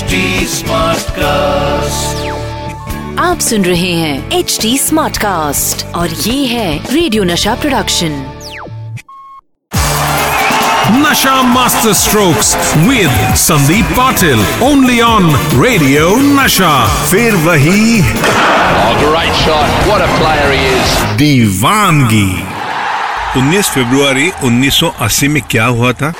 Smart cast आप सुन रहे हैं एच डी स्मार्ट कास्ट और ये है radio Nasha production Nasha master strokes with Sandeep Patil only on radio Nasha फिर वही दीवानगी। उन्नीस फरवरी 1980 में क्या हुआ था?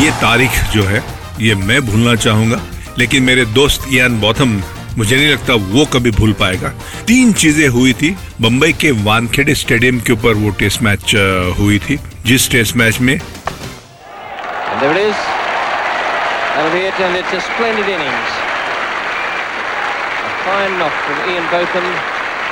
ये तारीख जो है ये मैं भूलना चाहूँगा लेकिन मेरे दोस्त इयान बॉथम मुझे नहीं लगता वो कभी भूल पाएगा तीन चीज़ें हुई थी बम्बई के वानखेड़े स्टेडियम के ऊपर वो टेस्ट मैच हुई थी जिस टेस्ट मैच में And there it is. That'll be it, and it's a splendid innings. A fine knock from Ian Botham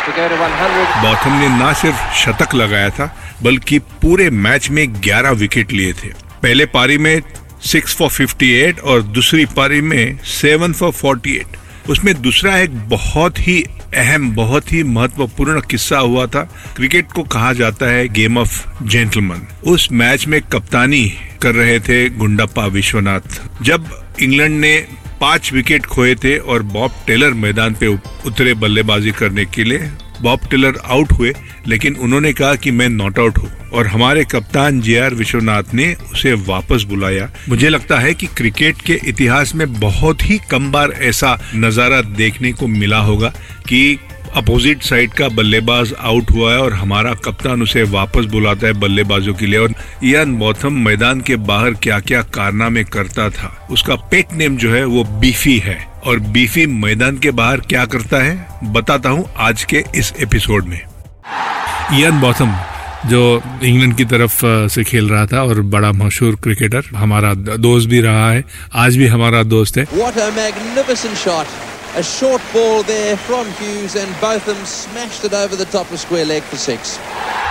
to go to 100. Botham ने ना सिर्फ़ शतक लगाया था बल्कि पूरे मैच में 11 विकेट लिए थे पहले पारी में 6 फॉर 58 और दूसरी पारी में सेवन फॉर 48 उसमें दूसरा एक बहुत ही अहम, बहुत ही महत्वपूर्ण किस्सा हुआ था। क्रिकेट को कहा जाता है गेम ऑफ़ जेंटलमैन उस मैच में कप्तानी कर रहे थे गुंडप्पा विश्वनाथ। जब इंग्लैंड ने पाँच विकेट खोए थे और बॉब टेलर मैदान पे उतरे बल्लेबाजी करने के लिए बॉब टेलर आउट हुए, लेकिन उन्होंने कहा कि मैं नॉट आउट हूँ। और हमारे कप्तान जे आर विश्वनाथ ने उसे वापस बुलाया। मुझे लगता है कि क्रिकेट के इतिहास में बहुत ही कम बार ऐसा नज़ारा देखने को मिला होगा कि अपोजिट साइड का बल्लेबाज आउट हुआ है और हमारा कप्तान उसे वापस बुलाता है बल्लेबाजों के लिए। और इयान बॉथम मैदान के बाहर क्या क्या कारनामे करता था, उसका पेट नेम जो है वो बीफी है। और बीफी मैदान के बाहर क्या करता है बताता हूँ आज के इस एपिसोड में इयान बॉथम जो इंग्लैंड की तरफ़ से खेल रहा था और बड़ा मशहूर क्रिकेटर हमारा दोस्त भी रहा है आज भी हमारा दोस्त है What a magnificent shot. A short ball there from Hughes, and Botham smashed it over the top of square leg for six.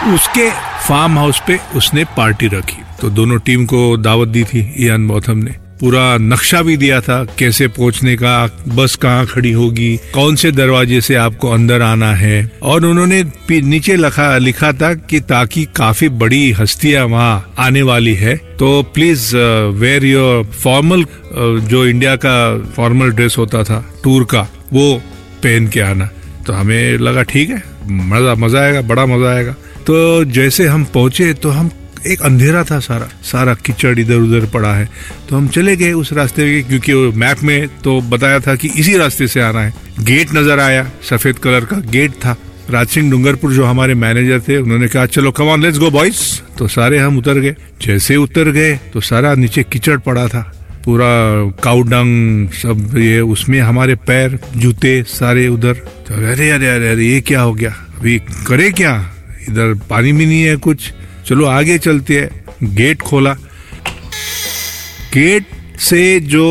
उसके फार्म हाउस पे उसने पार्टी रखी तो दोनों टीम को दावत दी थी इयान बॉथम ने पूरा नक्शा भी दिया था कैसे पहुँचने का, बस कहाँ खड़ी होगी, कौन से दरवाजे से आपको अंदर आना है। और उन्होंने नीचे लिखा लिखा था कि ताकि काफ़ी बड़ी हस्तियाँ वहाँ आने वाली है। तो प्लीज़ वेयर योर फॉर्मल जो इंडिया का फॉर्मल ड्रेस होता था टूर का, वो पहन के आना। तो हमें लगा, ठीक है, मज़ा मज़ा आएगा, बड़ा मज़ा आएगा। तो जैसे हम पहुँचे तो हम एक अंधेरा था सारा सारा कीचड़ इधर उधर पड़ा है। तो हम चले गए उस रास्ते में क्योंकि वो मैप में तो बताया था कि इसी रास्ते से आना है। गेट नज़र आया, सफ़ेद कलर का गेट था। राज सिंह डूंगरपुर, जो हमारे मैनेजर थे, उन्होंने कहा, चलो कमान लेट्स गो बॉयज़ तो सारे हम उतर गए। जैसे उतर गए तो सारा नीचे कीचड़ पड़ा था। पूरा काउडंग, सब ये, उसमें हमारे पैर, जूते, सारे उधर। तो अरे अरे अरे अरे, ये क्या हो गया? अभी करे क्या? इधर पानी भी नहीं है कुछ। चलो आगे चलते हैं। गेट खोला। गेट से जो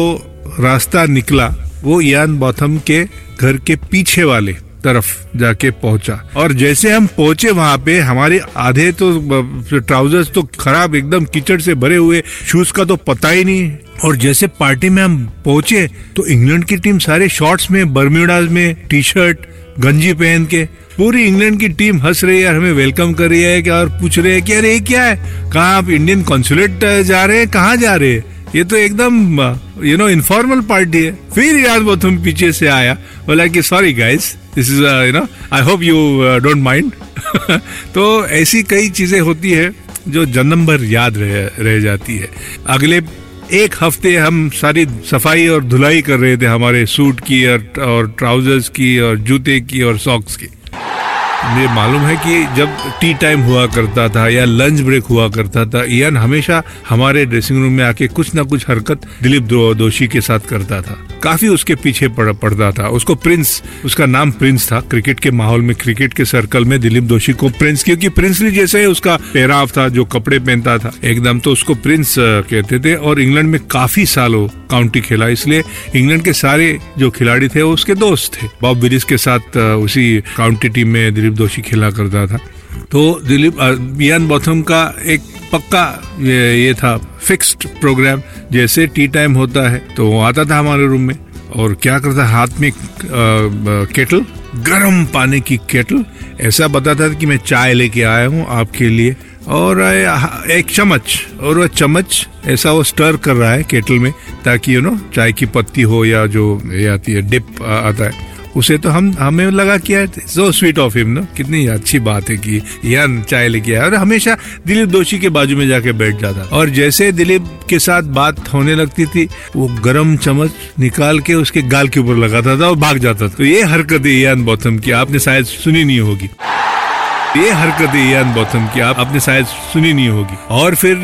रास्ता निकला, वो यान बॉथम के घर के पीछे वाले तरफ़ जाके पहुँचा। और जैसे हम पहुँचे वहाँ पे, हमारे आधे तो ट्राउजर्स तो खराब एकदम कीचड़ से भरे हुए, शूज़ का तो पता ही नहीं। और जैसे पार्टी में हम पहुँचे तो इंग्लैंड की टीम सारे शॉर्ट्स में, बर्म्यूडाज में टी शर्ट गंजी पहन के पूरी इंग्लैंड की टीम हंस रही है हमें वेलकम कर रही है और पूछ रहे हैं कि अरे क्या है? कहाँ आप इंडियन कॉन्सुलेट जा रहे हैं? कहाँ जा रहे हैं? ये तो एकदम यू नो इनफॉर्मल पार्टी है। फिर यार वो तुम पीछे से आया। बोला कि sorry guys this is you know I hope you don't mind तो ऐसी कई चीज़ें होती है जो जन्म भर याद रह, रह जाती है। अगले एक हफ़्ते हम सारी सफ़ाई और धुलाई कर रहे थे हमारे सूट की और, और ट्राउजर्स की और जूते की और सॉक्स की। मुझे मालूम है कि जब टी टाइम हुआ करता था या लंच ब्रेक हुआ करता था इयान हमेशा हमारे ड्रेसिंग रूम में आके कुछ ना कुछ हरकत दिलीप दोषी के साथ करता था। काफ़ी उसके पीछे पड़, पड़ता था। उसको प्रिंस उसका नाम प्रिंस था। क्रिकेट के माहौल में क्रिकेट के सर्कल में दिलीप दोषी को प्रिंस क्योंकि प्रिंसली जैसे ही उसका पहराव था जो कपड़े पहनता था एकदम तो उसको प्रिंस कहते थे। और इंग्लैंड में काफ़ी सालों काउंटी खेला। इसलिए इंग्लैंड के सारे जो खिलाड़ी थे वो उसके दोस्त थे। बॉब विलिस के साथ उसी काउंटी टीम में दिलीप दोषी खेला करता था। तो दिलीप इयान बॉथम का एक पक्का ये, ये था फिक्स्ड प्रोग्राम जैसे टी टाइम होता है तो वो आता था हमारे रूम में। और क्या करता हाथ में केटल गर्म पानी की केटल ऐसा बताता था कि मैं चाय लेके आया हूँ आपके लिए। और एक चम्मच, और वो चम्मच ऐसा वो स्टर कर रहा है केटल में ताकि यू नो चाय की पत्ती हो या जो ये आती है डिप आता है, उसे तो हम हमें लगा किया सो स्वीट ऑफ़ हिम ना कितनी अच्छी बात है कि यार चाय लेके आया। और हमेशा दिलीप दोषी के बाजू में जाके बैठ जाता। और जैसे दिलीप के साथ बात होने लगती थी, वो गरम चम्मच निकाल के उसके गाल के ऊपर लगाता था और भाग जाता था। तो ये हरकत है, यान बॉथम, की आपने शायद सुनी नहीं होगी। ये हरकत है यान बॉथम की आप आपने शायद सुनी नहीं होगी। और फिर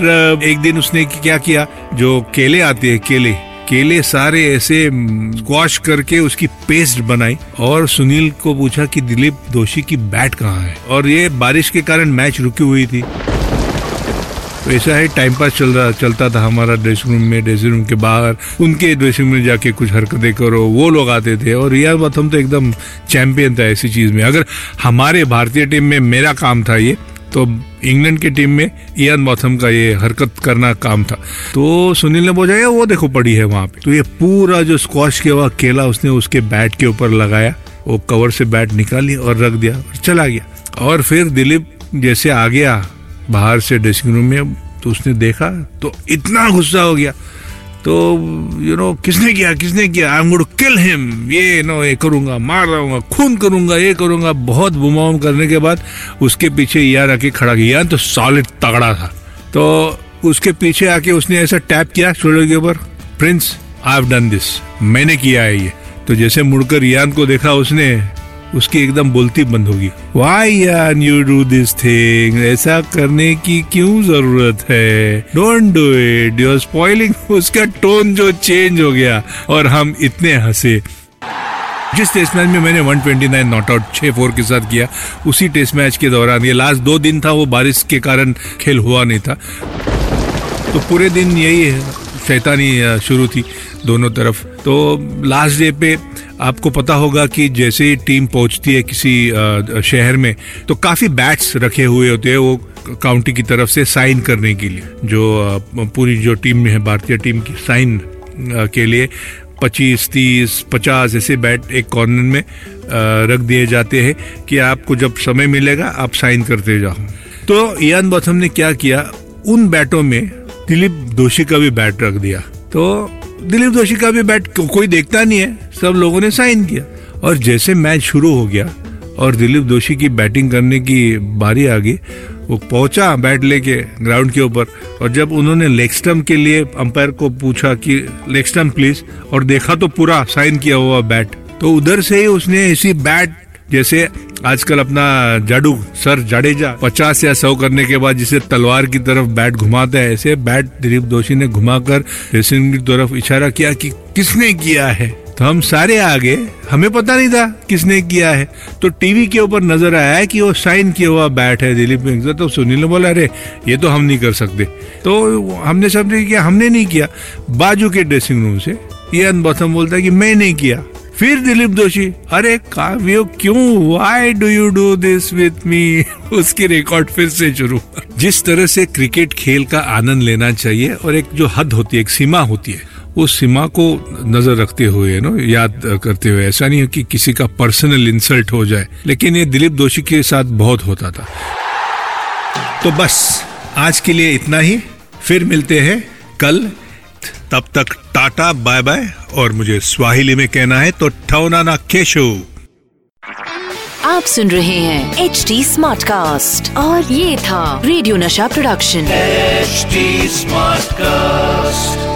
एक दिन उसने क्या किया? जो केले आते हैं, केले। केले सारे ऐसे स्क्वाश करके उसकी पेस्ट बनाई और सुनील को पूछा कि दिलीप, दोषी की बैट कहाँ है? और ये बारिश के कारण मैच रुकी हुई थी। तो ऐसा है टाइम पास चल रहा, चलता था हमारा ड्रेसिंग रूम में ड्रेसिंग रूम के बाहर, उनके ड्रेसिंग रूम में जाके कुछ हरकतें करो, वो लोग आते थे। और रियाज बथम तो एकदम चैंपियन था ऐसी चीज़ में। अगर हमारे भारतीय टीम में मेरा काम था ये तो इंग्लैंड की टीम में इयान बॉथम का ये हरकत करना काम था। तो सुनील ने "ये वो देखो पड़ी है वहाँ पे। तो ये पूरा जो स्क्वाश के हुआ केला उसने उसके बैट के ऊपर लगाया, वो कवर से बैट निकाली और रख दिया और चला गया। और फिर दिलीप जैसे आ गया बाहर से ड्रेसिंग रूम में तो उसने देखा तो इतना गुस्सा हो गया। तो यू नो किसने किया किसने किया? आई एम किल हिम ये नो ये करूँगा, मार दूँगा खून करूँगा, ये करूँगा। बहुत बुमाम करने के बाद उसके पीछे यार आके खड़ा किया। तो सॉलिड तगड़ा था। तो उसके पीछे आके उसने ऐसा टैप किया शोल्डर के ऊपर prince I have done this मैंने किया है ये। तो जैसे मुड़कर यान को देखा उसने उसकी एकदम बोलती बंद होगी। वाई यान यू डू दिस थिंग ऐसा करने की क्यों ज़रूरत है? Don't do it you are spoiling उसका टोन जो चेंज हो गया और हम इतने हंसे। जिस टेस्ट मैच में मैंने 129 नॉट आउट छह फोर के साथ किया, उसी टेस्ट मैच के दौरान, ये लास्ट दो दिन था, वो बारिश के कारण खेल हुआ नहीं था। तो पूरे दिन यही शैतानी शुरू थी दोनों तरफ़। तो लास्ट डे पे आपको पता होगा कि जैसे ही टीम पहुँचती है किसी शहर में तो काफ़ी बैट्स रखे हुए होते हैं वो काउंटी की तरफ़ से साइन करने के लिए। जो पूरी जो टीम में है, भारतीय टीम की साइन के लिए पच्चीस, तीस, पचास ऐसे बैट एक कॉर्नर में रख दिए जाते हैं कि आपको जब समय मिलेगा, आप साइन करते जाओ। तो इयान बॉथम ने क्या किया? उन बैटों में दिलीप दोषी का भी बैट रख दिया। तो दिलीप दोषी का भी बैट को, कोई देखता नहीं है। सब लोगों ने साइन किया। और जैसे मैच शुरू हो गया और दिलीप दोषी की बैटिंग करने की बारी आ गई वो पहुँचा बैट लेके ग्राउंड के ऊपर। और जब उन्होंने लेग स्टम्प के लिए अंपायर को पूछा कि लेग स्टम्प प्लीज़ और देखा तो पूरा साइन किया हुआ बैट। तो उधर से ही उसने इसी बैट जैसे आजकल अपना जाडू सर जाडेजा, पचास या सौ करने के बाद जिसे तलवार की तरफ़ बैट घुमाता है, ऐसे बैट दिलीप दोषी ने घुमाकर ड्रेसिंग की तरफ़ इशारा किया कि किसने किया है? तो हम सारे आगे, हमें पता नहीं था किसने किया है। तो टीवी के ऊपर नज़र आया कि वो साइन किया हुआ बैट है दिलीप तो सुनील ने बोला, अरे, ये तो हम नहीं कर सकते। तो हमने सबने किया, हमने नहीं किया। बाजू के ड्रेसिंग रूम से ये बॉथम बोलता है कि, मैं नहीं किया। फिर दिलीप दोषी अरे काव्यो क्यों? Why do you do this with me उसकी रिकॉर्ड फिर से शुरू। जिस तरह से क्रिकेट खेल का आनंद लेना चाहिए और एक जो हद होती है, एक सीमा होती है, उस सीमा को नज़र रखते हुए नो याद करते हुए। ऐसा नहीं है कि किसी का पर्सनल इंसल्ट हो जाए, लेकिन ये दिलीप दोषी के साथ बहुत होता था। तो बस, आज के लिए इतना ही। फिर मिलते हैं कल तब तक टाटा बाय बाय और मुझे स्वाहिली में कहना है तो ठौना ना केशो आप सुन रहे हैं एच डी स्मार्ट कास्ट और ये था radio Nasha production H smart Smartcast.